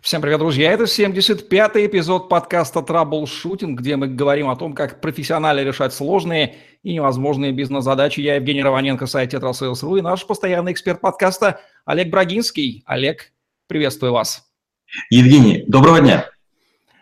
Всем привет, друзья! Это 75-й эпизод подкаста «Траблшутинг», где мы говорим о том, как профессионально решать сложные и невозможные бизнес-задачи. Я Евгений Романенко, сайт «TetraSales.ru» и наш постоянный эксперт подкаста Олег Брагинский. Олег, приветствую вас. Евгений, доброго дня.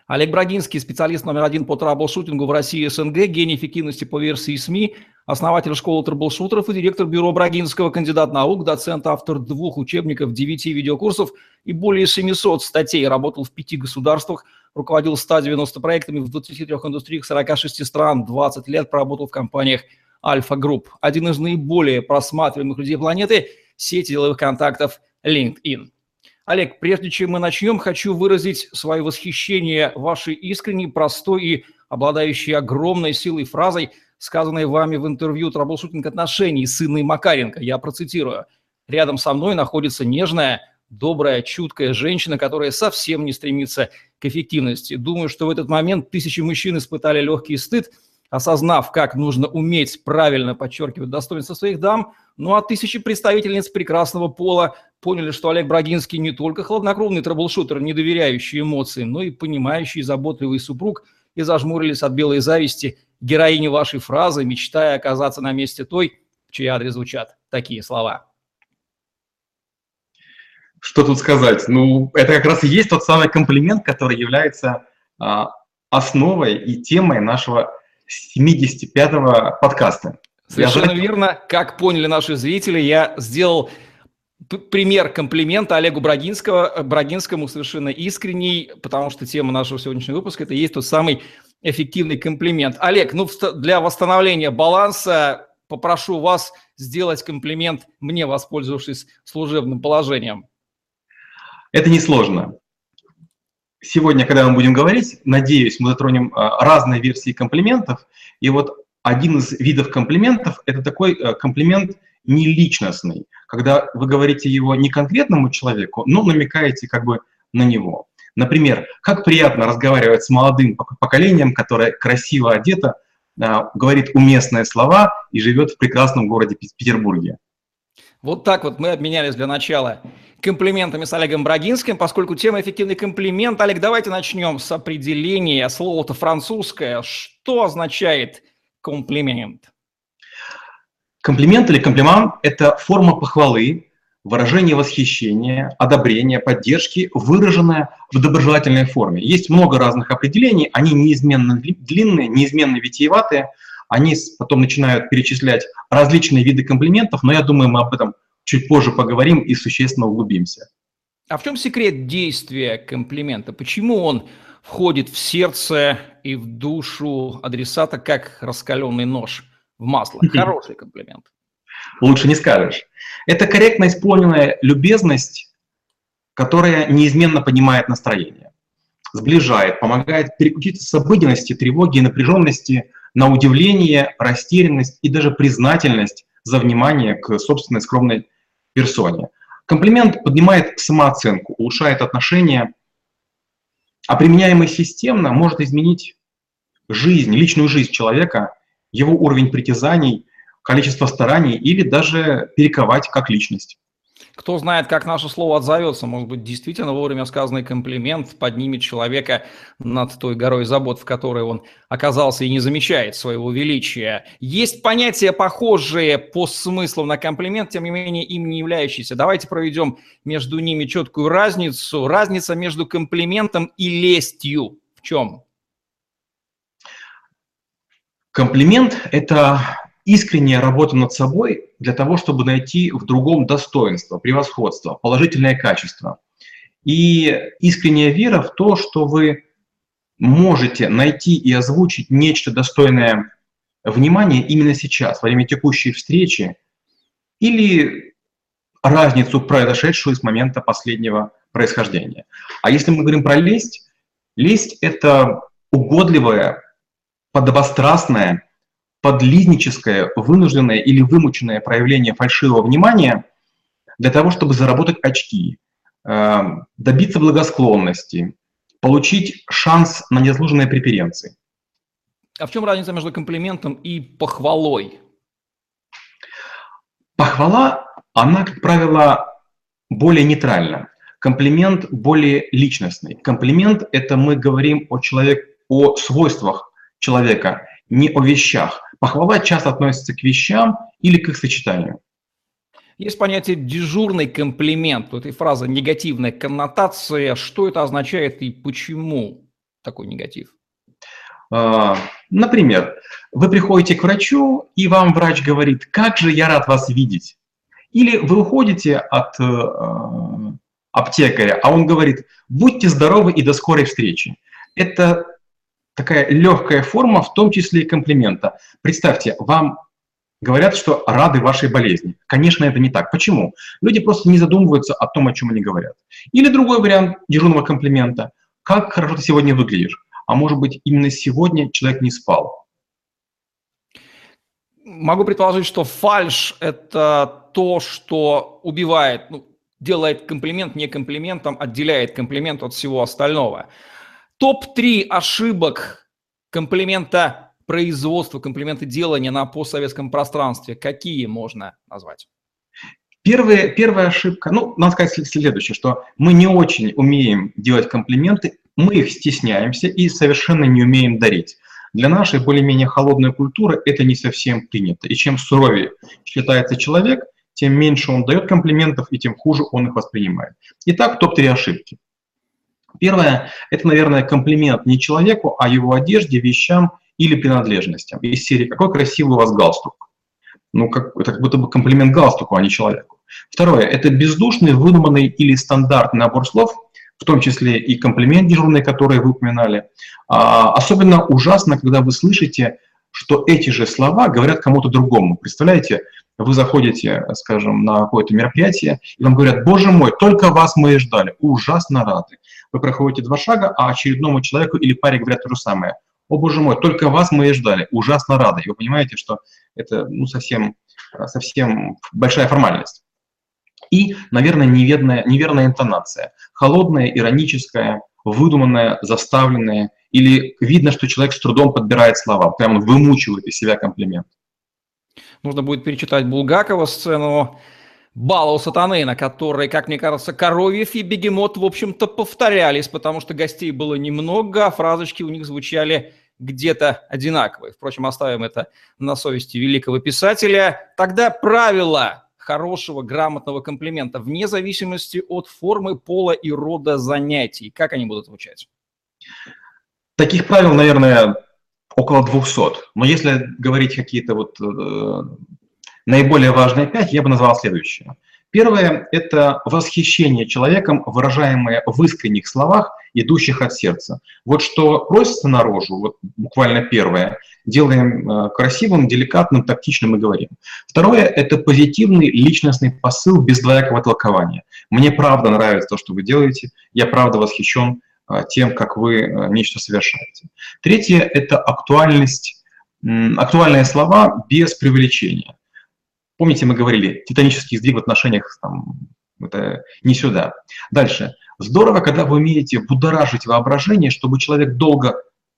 Олег Брагинский, специалист номер один по траблшутингу в России и СНГ, гений эффективности по версии СМИ, основатель школы траблшутеров и директор бюро Брагинского, кандидат наук, доцент, автор двух учебников, девяти видеокурсов и более 700 статей. Работал в пяти государствах, руководил 190 проектами в 23 индустриях 46 стран, 20 лет проработал в компаниях Альфа Групп. Один из наиболее просматриваемых людей планеты – сети деловых контактов LinkedIn. Олег, прежде чем мы начнем, хочу выразить свое восхищение вашей искренней, простой и обладающей огромной силой фразой, сказанной вами в интервью «Траблшутинг отношений» с Инной Макаренко. Я процитирую. «Рядом со мной находится нежная, добрая, чуткая женщина, которая совсем не стремится к эффективности. Думаю, что в этот момент тысячи мужчин испытали легкий стыд – осознав, как нужно уметь правильно подчеркивать достоинство своих дам, ну а тысячи представительниц прекрасного пола поняли, что Олег Брагинский не только хладнокровный траблшутер, не доверяющий эмоциям, но и понимающий заботливый супруг, и зажмурились от белой зависти героини вашей фразы, мечтая оказаться на месте той, в чьи адрес звучат такие слова. Что тут сказать? Ну, это как раз и есть тот самый комплимент, который является а, основой и темой нашего 75-го подкаста. Совершенно я... верно. Как поняли наши зрители, я сделал пример комплимента Олегу Брагинского, Брагинскому совершенно искренний, потому что тема нашего сегодняшнего выпуска – это есть тот самый эффективный комплимент. Олег, ну для восстановления баланса попрошу вас сделать комплимент мне, воспользовавшись служебным положением. Это несложно. Сегодня, когда мы будем говорить, надеюсь, мы затронем а, разные версии комплиментов. И вот один из видов комплиментов – это такой э, комплимент неличностный, когда вы говорите его не конкретному человеку, но намекаете как бы на него. Например, как приятно разговаривать с молодым поколением, которое красиво одето, а, говорит уместные слова и живет в прекрасном городе Петербурге. Вот так вот мы обменялись для начала комплиментами с Олегом Брагинским, поскольку тема «Эффективный комплимент». Олег, давайте начнем с определения. Слово-то французское. Что означает комплимент? Комплимент или комплимент – это форма похвалы, выражение восхищения, одобрения, поддержки, выраженная в доброжелательной форме. Есть много разных определений, они неизменно длинные, неизменно витиеватые, они потом начинают перечислять различные виды комплиментов, но я думаю, мы об этом чуть позже поговорим и существенно углубимся. А в чем секрет действия комплимента? Почему он входит в сердце и в душу адресата как раскаленный нож в масло? Хороший комплимент. Лучше не скажешь. Это корректно исполненная любезность, которая неизменно поднимает настроение, сближает, помогает переключиться с обыденности, тревоги и напряженности на удивление, растерянность и даже признательность за внимание к собственной скромной персоне. Комплимент поднимает самооценку, улучшает отношения, а применяемый системно может изменить жизнь, личную жизнь человека, его уровень притязаний, количество стараний или даже перековать как личность. Кто знает, как наше слово отзовется, может быть, действительно вовремя сказанный комплимент поднимет человека над той горой забот, в которой он оказался и не замечает своего величия. Есть понятия, похожие по смыслу на комплимент, тем не менее им не являющиеся. Давайте проведем между ними четкую разницу. Разница между комплиментом и лестью в чем? Комплимент – это искренняя работа над собой для того, чтобы найти в другом достоинство, превосходство, положительное качество. И искренняя вера в то, что вы можете найти и озвучить нечто достойное внимания именно сейчас, во время текущей встречи, или разницу, произошедшую с момента последнего происхождения. А если мы говорим про лесть, лесть — это угодливое, подобострастное, подлизническое, вынужденное или вымученное проявление фальшивого внимания для того, чтобы заработать очки, э, добиться благосклонности, получить шанс на незаслуженные преференции. А в чем разница между комплиментом и похвалой? Похвала, она, как правило, более нейтральна. Комплимент более личностный. Комплимент – это мы говорим о, человек, о свойствах человека, не о вещах. Похвала часто относится к вещам или к их сочетанию. Есть понятие дежурный комплимент. Вот этой фраза негативная коннотация. Что это означает и почему такой негатив? А, например, вы приходите к врачу, и вам врач говорит, как же я рад вас видеть. Или вы уходите от э, аптекаря, а он говорит, будьте здоровы и до скорой встречи. Это такая легкая форма, в том числе и комплимента. Представьте, вам говорят, что рады вашей болезни. Конечно, это не так. Почему? Люди просто не задумываются о том, о чем они говорят. Или другой вариант дежурного комплимента. Как хорошо ты сегодня выглядишь. А может быть, именно сегодня человек не спал. Могу предположить, что фальш – это то, что убивает, ну, делает комплимент не комплиментом, отделяет комплимент от всего остального. Топ-3 ошибок комплимента производства, комплимента делания на постсоветском пространстве. Какие можно назвать? Первая, первая ошибка, ну, надо сказать следующее, что мы не очень умеем делать комплименты, мы их стесняемся и совершенно не умеем дарить. Для нашей более-менее холодной культуры это не совсем принято. И чем суровее считается человек, тем меньше он дает комплиментов и тем хуже он их воспринимает. Итак, топ-3 ошибки. Первое – это, наверное, комплимент не человеку, а его одежде, вещам или принадлежностям. Из серии «Какой красивый у вас галстук». Ну, как, это как будто бы комплимент галстуку, а не человеку. Второе – это бездушный, выдуманный или стандартный набор слов, в том числе и комплимент дежурный, который вы упоминали. А, особенно ужасно, когда вы слышите, что эти же слова говорят кому-то другому. Представляете, вы заходите, скажем, на какое-то мероприятие, и вам говорят, боже мой, только вас мы и ждали, ужасно рады. Вы проходите два шага, а очередному человеку или паре говорят то же самое. О, боже мой, только вас мы и ждали, ужасно рады. И вы понимаете, что это ну, совсем, совсем большая формальность. И, наверное, неверная, неверная интонация. Холодная, ироническая, выдуманная, заставленная. Или видно, что человек с трудом подбирает слова, прямо вымучивает из себя комплимент. Нужно будет перечитать Булгакова сцену Бала сатаны, на которой, как мне кажется, Коровьев и Бегемот, в общем-то, повторялись, потому что гостей было немного, а фразочки у них звучали где-то одинаковые. Впрочем, оставим это на совести великого писателя. Тогда правила хорошего, грамотного комплимента, вне зависимости от формы, пола и рода занятий. Как они будут звучать? Таких правил, наверное, около 200. Но если говорить какие-то вот э, наиболее важные пять, я бы назвал следующее. Первое – это восхищение человеком, выражаемое в искренних словах, идущих от сердца. Вот что просится наружу, вот буквально первое, делаем э, красивым, деликатным, тактичным и говорим. Второе – это позитивный личностный посыл без двоякого толкования. Мне правда нравится то, что вы делаете, я правда восхищен а, тем, как вы э, нечто совершаете. Третье – это актуальность, актуальные слова без преувеличения. Помните, мы говорили, титанический сдвиг в отношениях там, это не сюда. Дальше. Здорово, когда вы умеете будоражить воображение, чтобы человек долго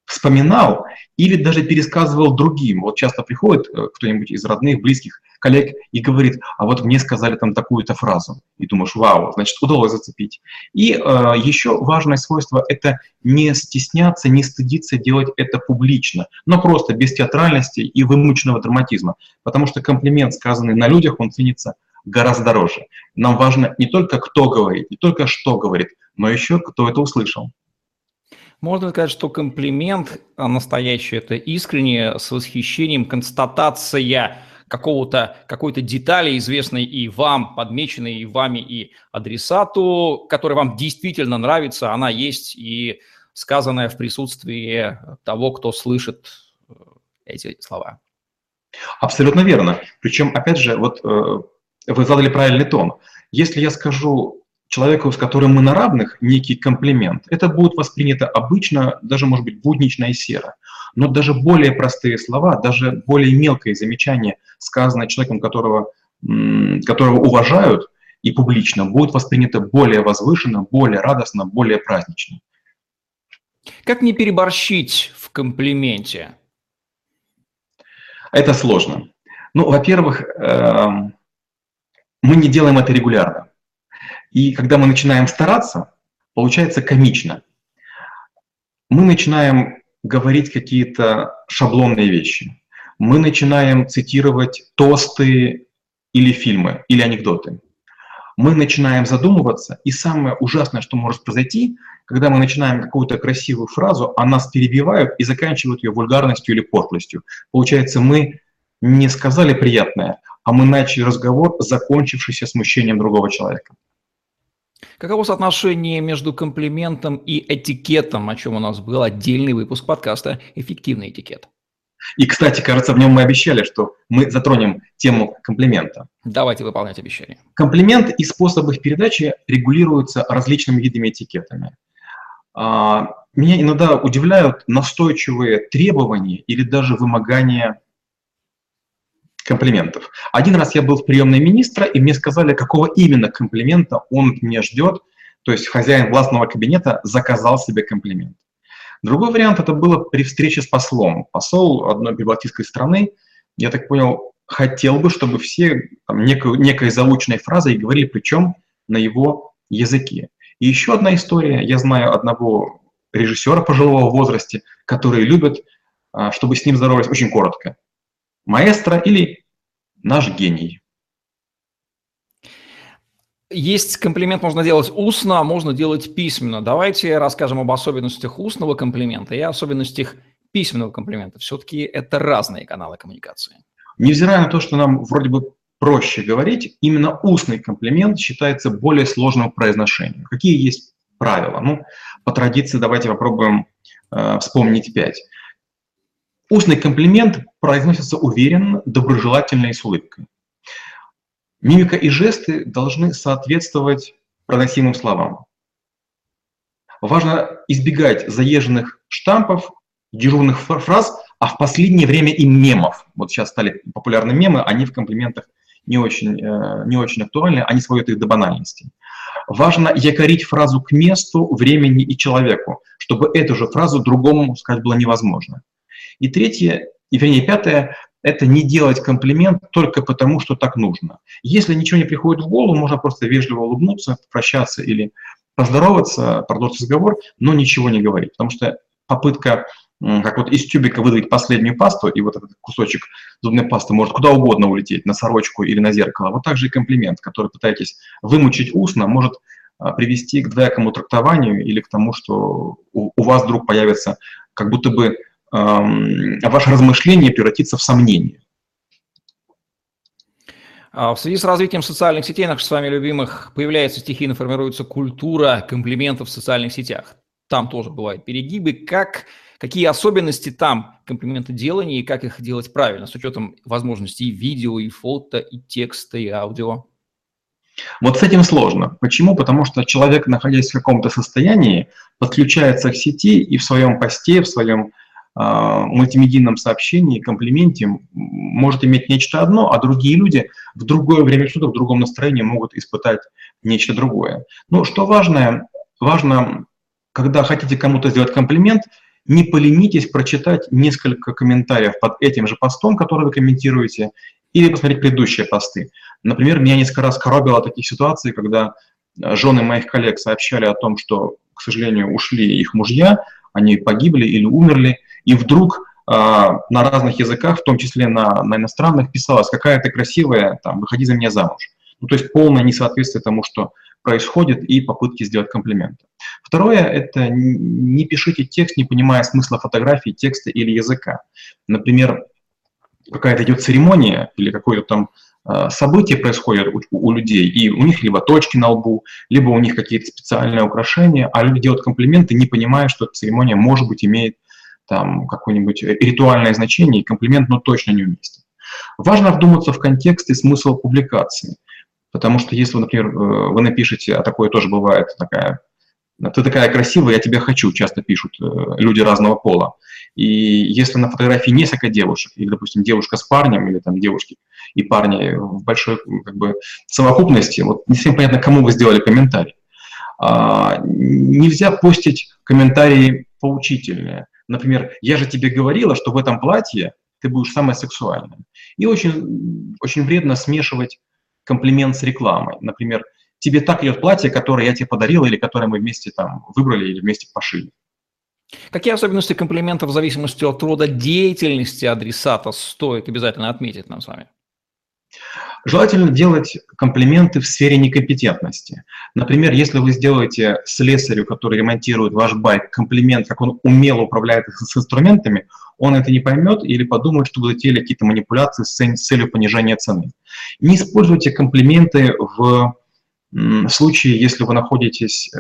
вспоминал или даже пересказывал другим. Вот часто приходит э, кто-нибудь из родных, близких, коллег и говорит, а вот мне сказали там такую-то фразу. И думаешь, вау, значит, удалось зацепить. И э, еще важное свойство – это не стесняться, не стыдиться делать это публично, но просто без театральности и вымученного драматизма. Потому что комплимент, сказанный на людях, он ценится гораздо дороже. Нам важно не только кто говорит, не только что говорит, но еще кто это услышал. Можно сказать, что комплимент настоящий – это искренне, с восхищением, констатация какого-то, какой-то детали, известной и вам, подмеченной и вами, и адресату, которая вам действительно нравится, она есть и сказанная в присутствии того, кто слышит э, эти слова. Абсолютно верно. Причем, опять же, вот э, вы задали правильный тон. Если я скажу человеку, с которым мы на равных, некий комплимент, это будет воспринято обычно, даже, может быть, буднично и серо. Но даже более простые слова, даже более мелкое замечание, сказанное человеком, которого, которого уважают и публично, будет воспринято более возвышенно, более радостно, более празднично. Как не переборщить в комплименте? Это сложно. Ну, во-первых, эм, мы не делаем это регулярно. И когда мы начинаем стараться, получается комично. Мы начинаем говорить какие-то шаблонные вещи. Мы начинаем цитировать тосты или фильмы, или анекдоты. Мы начинаем задумываться, и самое ужасное, что может произойти, когда мы начинаем какую-то красивую фразу, а нас перебивают и заканчивают ее вульгарностью или пошлостью. Получается, мы не сказали приятное, а мы начали разговор, закончившийся смущением другого человека. Каково соотношение между комплиментом и этикетом, о чем у нас был отдельный выпуск подкаста «Эффективный этикет»? И, кстати, кажется, в нем мы обещали, что мы затронем тему комплимента. Давайте выполнять обещание. Комплимент и способы их передачи регулируются различными видами этикетами. А, меня иногда удивляют настойчивые требования или даже вымогания комплиментов. Один раз я был в приемной министра, и мне сказали, какого именно комплимента он меня ждет. То есть хозяин властного кабинета заказал себе комплимент. Другой вариант это было при встрече с послом. Посол одной прибалтийской страны, я так понял, хотел бы, чтобы все там, некой, некой заученной фразой говорили, причем на его языке. И еще одна история. Я знаю одного режиссера пожилого возраста, который любит, а, чтобы с ним здоровались очень коротко. Маэстро или наш гений. Есть комплимент можно делать устно, а можно делать письменно. Давайте расскажем об особенностях устного комплимента и особенностях письменного комплимента. Все-таки это разные каналы коммуникации. Невзирая на то, что нам вроде бы проще говорить, именно устный комплимент считается более сложным в произношении. Какие есть правила? Ну, по традиции давайте попробуем э, вспомнить пять. Устный комплимент произносится уверенно, доброжелательно и с улыбкой. Мимика и жесты должны соответствовать проносимым словам. Важно избегать заезженных штампов, дежурных фраз, а в последнее время и мемов. Вот сейчас стали популярны мемы, они в комплиментах не очень, э, не очень актуальны, они сводят их до банальности. Важно якорить фразу к месту, времени и человеку, чтобы эту же фразу другому сказать было невозможно. И третье, и вернее пятое, это не делать комплимент только потому, что так нужно. Если ничего не приходит в голову, можно просто вежливо улыбнуться, прощаться или поздороваться, продолжить разговор, но ничего не говорить. Потому что попытка как вот из тюбика выдавить последнюю пасту, и вот этот кусочек зубной пасты может куда угодно улететь, на сорочку или на зеркало. Вот также и комплимент, который пытаетесь вымучить устно, может а, привести к двоякому трактованию или к тому, что у вас вдруг появится как будто бы ваше размышление превратится в сомнение. А в связи с развитием социальных сетей, наших с вами любимых, появляется стихийно формируется культура комплиментов в социальных сетях. Там тоже бывают перегибы. Как, какие особенности там комплименты делания и как их делать правильно, с учетом возможностей и видео, и фото, и текста, и аудио? Вот с этим сложно. Почему? Потому что человек, находясь в каком-то состоянии, подключается к сети и в своем посте, в своем мультимедийном сообщении, комплименте может иметь нечто одно, а другие люди в другое время суток, в другом настроении могут испытать нечто другое. Но что важное, важно, когда хотите кому-то сделать комплимент, не поленитесь прочитать несколько комментариев под этим же постом, который вы комментируете, или посмотреть предыдущие посты. Например, меня несколько раз коробило таких ситуаций, когда жены моих коллег сообщали о том, что, к сожалению, ушли их мужья, они погибли или умерли, и вдруг э, на разных языках, в том числе на, на иностранных, писалось, какая ты красивая, там, выходи за меня замуж. Ну, то есть полное несоответствие тому, что происходит, и попытки сделать комплименты. Второе – это не пишите текст, не понимая смысла фотографии, текста или языка. Например, какая-то идет церемония или какое-то там а, событие происходит у, у людей, и у них либо точки на лбу, либо у них какие-то специальные украшения, а люди делают комплименты, не понимая, что эта церемония, может быть, имеет там какое-нибудь ритуальное значение, и комплимент, ну, точно не уместен. Важно вдуматься в контекст и смысл публикации, потому что если, например, э, вы напишете, а такое тоже бывает, такая, ты такая красивая, я тебя хочу, часто пишут э, люди разного пола. И если на фотографии несколько девушек, или, допустим, девушка с парнем, или там девушки и парни в большой как бы, совокупности, вот не совсем понятно, кому вы сделали комментарий. А, нельзя постить комментарии поучительные. Например, я же тебе говорила, что в этом платье ты будешь самая сексуальная. И очень, очень вредно смешивать комплимент с рекламой. Например, тебе так идет платье, которое я тебе подарил или которое мы вместе там выбрали или вместе пошили. Какие особенности комплиментов в зависимости от рода деятельности адресата стоит обязательно отметить нам с вами? Желательно делать комплименты в сфере некомпетентности. Например, если вы сделаете слесарю, который ремонтирует ваш байк, комплимент, как он умело управляет с инструментами, он это не поймет или подумает, что вы затеяли какие-то манипуляции с целью понижения цены. Не используйте комплименты в случае, если вы находитесь э,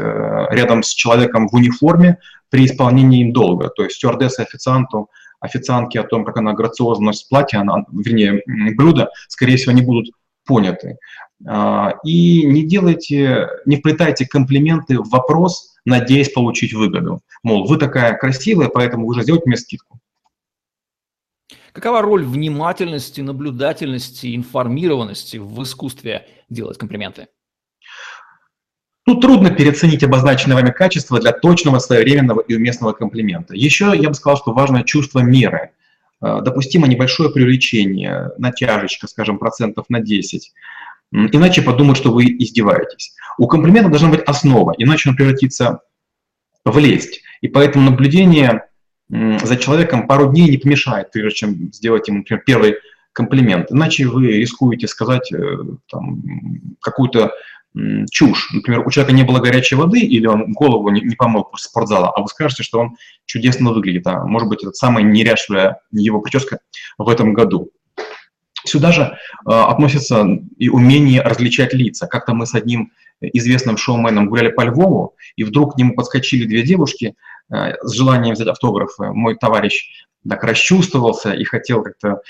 рядом с человеком в униформе при исполнении им долга, то есть стюардесса официанту официантки о том, как она грациозно носит платье, она, вернее, блюда, скорее всего, не будут поняты. А, и не делайте, не вплетайте комплименты в вопрос, надеясь получить выгоду. Мол, вы такая красивая, поэтому вы же сделайте мне скидку. Какова роль внимательности, наблюдательности, информированности в искусстве делать комплименты? Ну, трудно переоценить обозначенные вами качества для точного, своевременного и уместного комплимента. Еще я бы сказал, что важно чувство меры. Э, допустимо небольшое привлечение, натяжечка, скажем, процентов на 10. Иначе подумают, что вы издеваетесь. У комплимента должна быть основа, иначе он превратится в лесть. И поэтому наблюдение за человеком пару дней не помешает, прежде чем сделать ему, например, первый комплимент. Иначе вы рискуете сказать э, какую-то чушь. Например, у человека не было горячей воды, или он голову не, не помыл после спортзала, а вы скажете, что он чудесно выглядит. А может быть, это самая неряшливая его прическа в этом году. Сюда же э, относится и умение различать лица. Как-то мы с одним известным шоуменом гуляли по Львову, и вдруг к нему подскочили две девушки э, с желанием взять автографы. Мой товарищ так расчувствовался и хотел как-то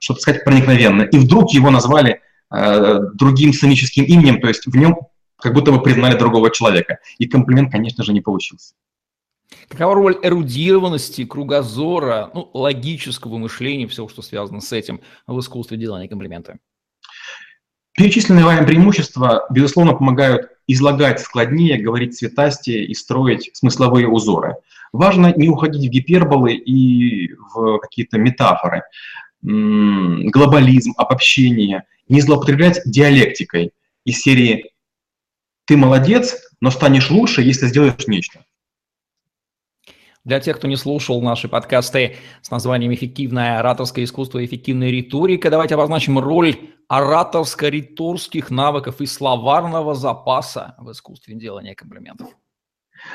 что-то сказать проникновенно. И вдруг его назвали другим сценическим именем, то есть в нем как будто бы признали другого человека. И комплимент, конечно же, не получился. Какова роль эрудированности, кругозора, ну, логического мышления, всего, что связано с этим в искусстве делания комплимента? Перечисленные вами преимущества, безусловно, помогают излагать складнее, говорить цветастее и строить смысловые узоры. Важно не уходить в гиперболы и в какие-то метафоры. Глобализм, обобщение – не злоупотреблять диалектикой из серии «ты молодец, но станешь лучше, если сделаешь нечто». Для тех, кто не слушал наши подкасты с названием «Эффективное ораторское искусство и эффективная риторика», давайте обозначим роль ораторско-риторских навыков и словарного запаса в искусстве делания комплиментов.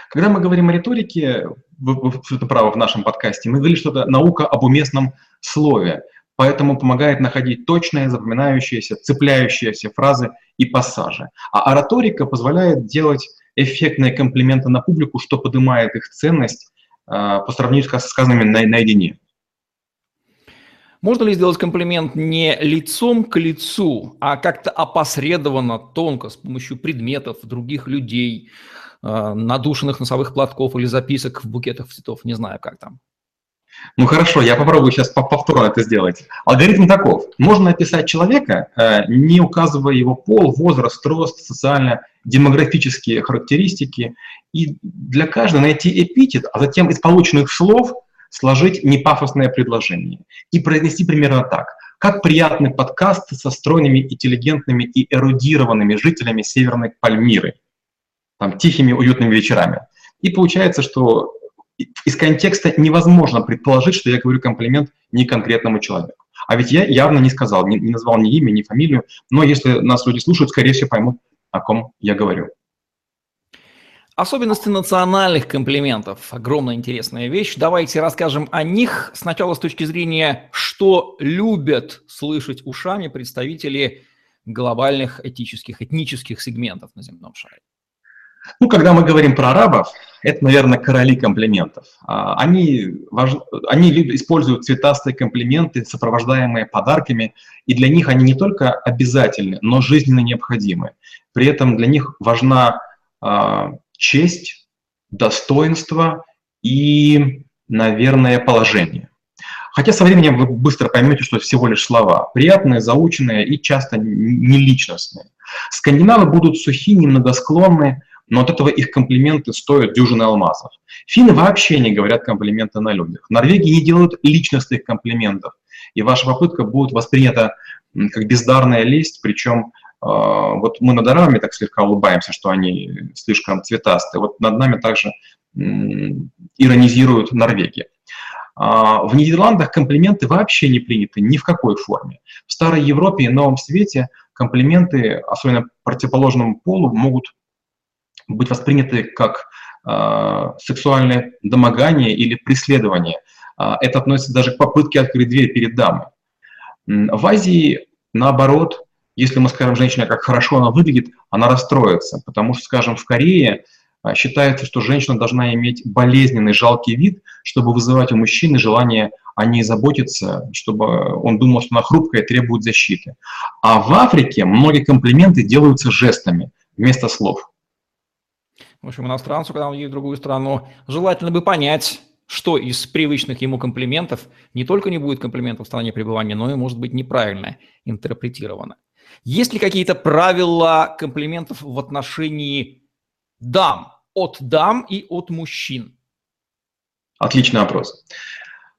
Когда мы говорим о риторике, вы, вы, это право в нашем подкасте, мы говорим, что это наука об уместном слове поэтому помогает находить точные, запоминающиеся, цепляющиеся фразы и пассажи. А ораторика позволяет делать эффектные комплименты на публику, что поднимает их ценность э, по сравнению с сказанными на, наедине. Можно ли сделать комплимент не лицом к лицу, а как-то опосредованно, тонко, с помощью предметов, других людей, э, надушенных носовых платков или записок в букетах цветов, не знаю, как там? Ну хорошо, я попробую сейчас повторно это сделать. Алгоритм таков. Можно описать человека, э, не указывая его пол, возраст, рост, социально-демографические характеристики, и для каждого найти эпитет, а затем из полученных слов сложить непафосное предложение и произнести примерно так. Как приятный подкаст со стройными, интеллигентными и эрудированными жителями Северной Пальмиры, там, тихими, уютными вечерами. И получается, что из контекста невозможно предположить, что я говорю комплимент не конкретному человеку. А ведь я явно не сказал, не, не назвал ни имя, ни фамилию, но если нас люди слушают, скорее всего, поймут, о ком я говорю. Особенности национальных комплиментов. Огромная интересная вещь. Давайте расскажем о них сначала с точки зрения, что любят слышать ушами представители глобальных этических, этнических сегментов на земном шаре. Ну, когда мы говорим про арабов, это, наверное, короли комплиментов. А, они, важ... они используют цветастые комплименты, сопровождаемые подарками, и для них они не только обязательны, но жизненно необходимы. При этом для них важна э, честь, достоинство и, наверное, положение. Хотя со временем вы быстро поймете, что это всего лишь слова. Приятные, заученные и часто не личностные. Скандинавы будут сухие, немногосклонные, но от этого их комплименты стоят дюжины алмазов. Финны вообще не говорят комплименты на людях. В Норвегии не делают личностных комплиментов, и ваша попытка будет воспринята как бездарная лесть, причем вот мы над арабами так слегка улыбаемся, что они слишком цветастые. Вот над нами также иронизируют Норвегия. В Нидерландах комплименты вообще не приняты ни в какой форме. В Старой Европе и Новом Свете комплименты, особенно противоположному полу, могут быть восприняты как э, сексуальное домогание или преследование. Э, это относится даже к попытке открыть дверь перед дамой. В Азии, наоборот, если мы скажем женщине, как хорошо она выглядит, она расстроится, потому что, скажем, в Корее считается, что женщина должна иметь болезненный, жалкий вид, чтобы вызывать у мужчины желание о ней заботиться, чтобы он думал, что она хрупкая и требует защиты. А в Африке многие комплименты делаются жестами вместо слов. В общем, иностранцу, когда он едет в другую страну, желательно бы понять, что из привычных ему комплиментов не только не будет комплиментов в стране пребывания, но и может быть неправильно интерпретировано. Есть ли какие-то правила комплиментов в отношении дам, от дам и от мужчин? Отличный вопрос.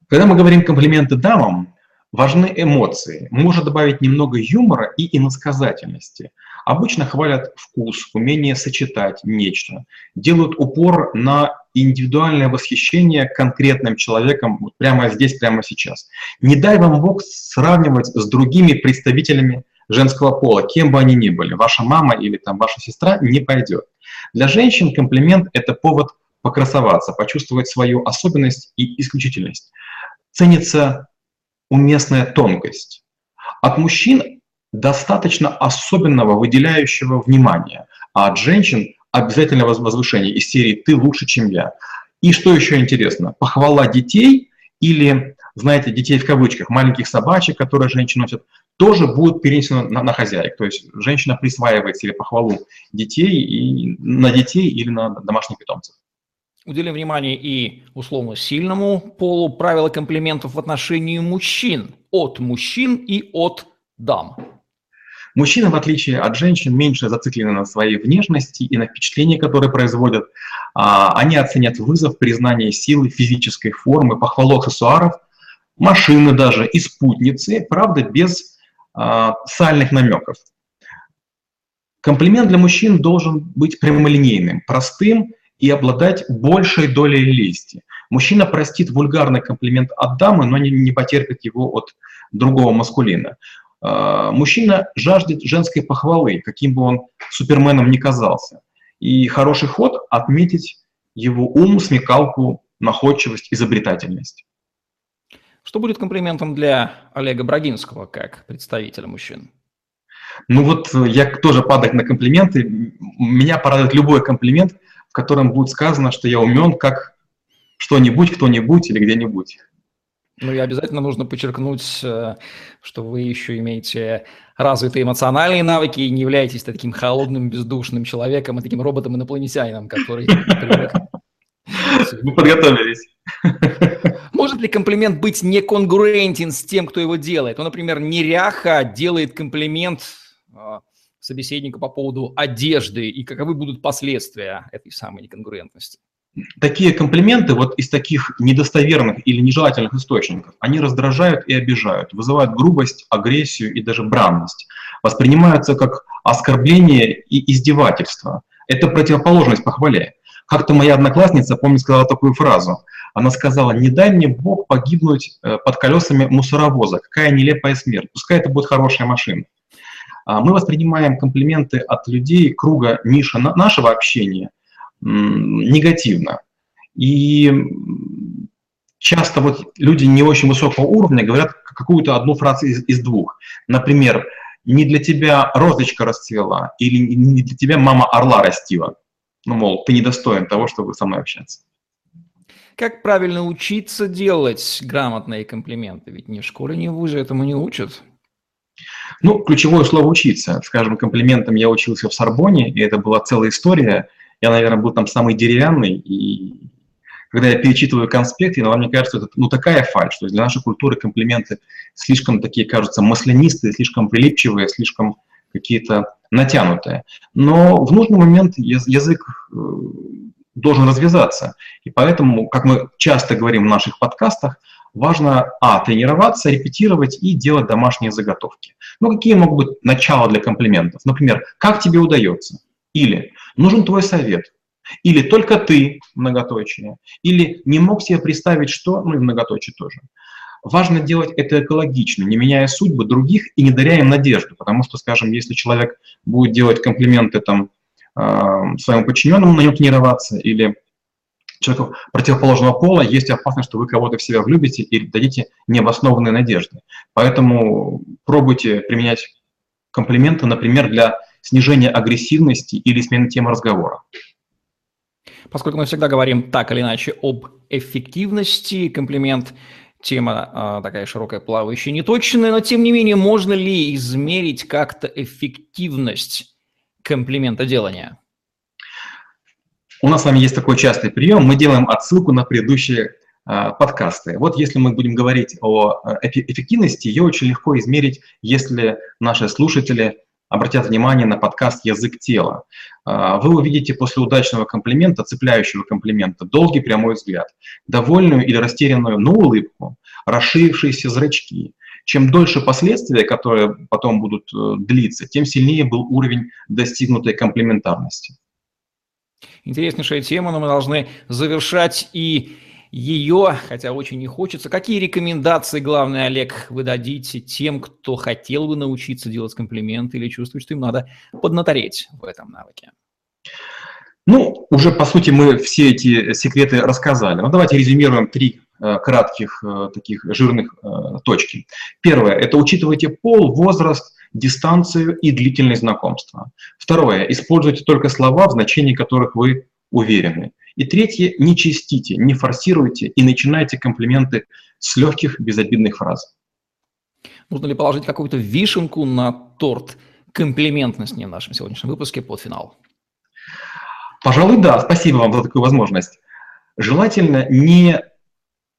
Когда мы говорим комплименты дамам, важны эмоции. Можно добавить немного юмора и иносказательности – Обычно хвалят вкус, умение сочетать нечто, делают упор на индивидуальное восхищение конкретным человеком вот прямо здесь, прямо сейчас. Не дай вам Бог сравнивать с другими представителями женского пола, кем бы они ни были, ваша мама или там ваша сестра, не пойдет. Для женщин комплимент – это повод покрасоваться, почувствовать свою особенность и исключительность. Ценится уместная тонкость. От мужчин достаточно особенного выделяющего внимания, а от женщин обязательно возвышение из серии «ты лучше, чем я». И что еще интересно, похвала детей или, знаете, детей в кавычках, маленьких собачек, которые женщины носят, тоже будут перенесены на, на хозяек. То есть женщина присваивает себе похвалу детей и на детей или на домашних питомцев. Уделим внимание и условно сильному полу правила комплиментов в отношении мужчин, от мужчин и от дам. Мужчины, в отличие от женщин, меньше зациклены на своей внешности и на впечатлении, которые производят. А, они оценят вызов, признание силы, физической формы, похвалу аксессуаров, машины даже и спутницы, правда, без а, сальных намеков. Комплимент для мужчин должен быть прямолинейным, простым и обладать большей долей лести. Мужчина простит вульгарный комплимент от дамы, но не, не потерпит его от другого маскулина. А, мужчина жаждет женской похвалы, каким бы он суперменом ни казался. И хороший ход – отметить его ум, смекалку, находчивость, изобретательность. Что будет комплиментом для Олега Брагинского как представителя мужчин? Ну вот э, я тоже падаю на комплименты. Меня порадует любой комплимент, в котором будет сказано, что я умен как что-нибудь, кто-нибудь или где-нибудь. Ну и обязательно нужно подчеркнуть, э, что вы еще имеете развитые эмоциональные навыки и не являетесь таким холодным, бездушным человеком и таким роботом-инопланетянином, который... Вы подготовились. Может ли комплимент быть неконгруентен с тем, кто его делает? Ну, например, неряха делает комплимент э, собеседнику по поводу одежды, и каковы будут последствия этой самой неконгруентности? Такие комплименты вот из таких недостоверных или нежелательных источников, они раздражают и обижают, вызывают грубость, агрессию и даже бранность, воспринимаются как оскорбление и издевательство. Это противоположность похвале. Как-то моя одноклассница, помню, сказала такую фразу. Она сказала, не дай мне Бог погибнуть э, под колесами мусоровоза, какая нелепая смерть, пускай это будет хорошая машина. А мы воспринимаем комплименты от людей круга ниши нашего общения – негативно. И часто вот люди не очень высокого уровня говорят какую-то одну фразу из, из двух. Например, не для тебя розочка расцвела или не для тебя мама орла растила. Ну, мол, ты недостоин того, чтобы со мной общаться. Как правильно учиться делать грамотные комплименты? Ведь ни в школе, ни в вузе этому не учат. Ну, ключевое слово «учиться». Скажем, комплиментом я учился в Сорбоне, и это была целая история – я, наверное, был там самый деревянный, и когда я перечитываю конспект, иногда мне кажется, это ну, такая фальш, что для нашей культуры комплименты слишком такие, кажутся, маслянистые, слишком прилипчивые, слишком какие-то натянутые. Но в нужный момент язык э, должен развязаться. И поэтому, как мы часто говорим в наших подкастах, важно, а, тренироваться, репетировать и делать домашние заготовки. Ну, какие могут быть начала для комплиментов? Например, как тебе удается? Или нужен твой совет? Или только ты, многоточие? Или не мог себе представить, что, ну и многоточие тоже. Важно делать это экологично, не меняя судьбы других и не даря им надежду, потому что, скажем, если человек будет делать комплименты там, э, своему подчиненному, на нем тренироваться, или человеку противоположного пола, есть опасность, что вы кого-то в себя влюбите и дадите необоснованные надежды. Поэтому пробуйте применять комплименты, например, для снижения агрессивности или смены темы разговора. Поскольку мы всегда говорим так или иначе об эффективности, комплимент тема а, такая широкая, плавающая, неточная, но тем не менее, можно ли измерить как-то эффективность комплимента делания? У нас с вами есть такой частый прием, мы делаем отсылку на предыдущие э, подкасты. Вот если мы будем говорить о э, эффективности, ее очень легко измерить, если наши слушатели обратят внимание на подкаст «Язык тела». Э, вы увидите после удачного комплимента, цепляющего комплимента, долгий прямой взгляд, довольную или растерянную, но улыбку, расширившиеся зрачки. Чем дольше последствия, которые потом будут длиться, тем сильнее был уровень достигнутой комплементарности. Интереснейшая тема, но мы должны завершать и ее, хотя очень не хочется. Какие рекомендации, главное, Олег, вы дадите тем, кто хотел бы научиться делать комплименты или чувствует, что им надо поднатореть в этом навыке? Ну, уже, по сути, мы все эти секреты рассказали. Но давайте резюмируем три э, кратких э, таких жирных э, точки. Первое – это учитывайте пол, возраст, дистанцию и длительность знакомства. Второе. Используйте только слова, в значении которых вы уверены. И третье. Не чистите, не форсируйте и начинайте комплименты с легких, безобидных фраз. Нужно ли положить какую-то вишенку на торт комплиментности в нашем сегодняшнем выпуске под финал? Пожалуй, да. Спасибо вам за такую возможность. Желательно не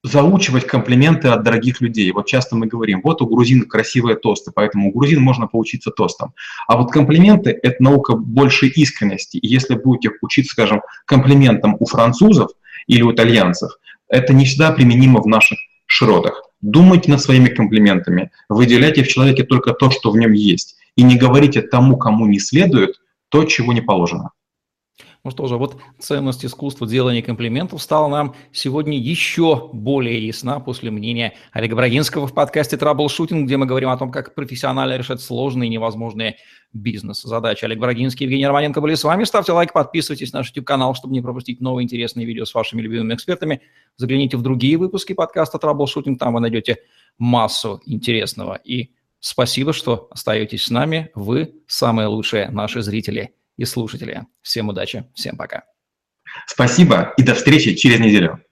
заучивать комплименты от дорогих людей. Вот часто мы говорим, вот у грузин красивые тосты, поэтому у грузин можно поучиться тостам. А вот комплименты – это наука большей искренности. И если будете учиться, скажем, комплиментам у французов или у итальянцев, это не всегда применимо в наших широтах. Думайте над своими комплиментами, выделяйте в человеке только то, что в нем есть, и не говорите тому, кому не следует, то, чего не положено. Ну что же, вот ценность искусства делания комплиментов стала нам сегодня еще более ясна после мнения Олега Брагинского в подкасте «Траблшутинг», где мы говорим о том, как профессионально решать сложные и невозможные бизнес-задачи. Олег Брагинский Евгений Романенко были с вами. Ставьте лайк, подписывайтесь на наш YouTube-канал, чтобы не пропустить новые интересные видео с вашими любимыми экспертами. Загляните в другие выпуски подкаста «Траблшутинг», там вы найдете массу интересного. И спасибо, что остаетесь с нами. Вы самые лучшие наши зрители – и слушатели. Всем удачи, всем пока. Спасибо и до встречи через неделю.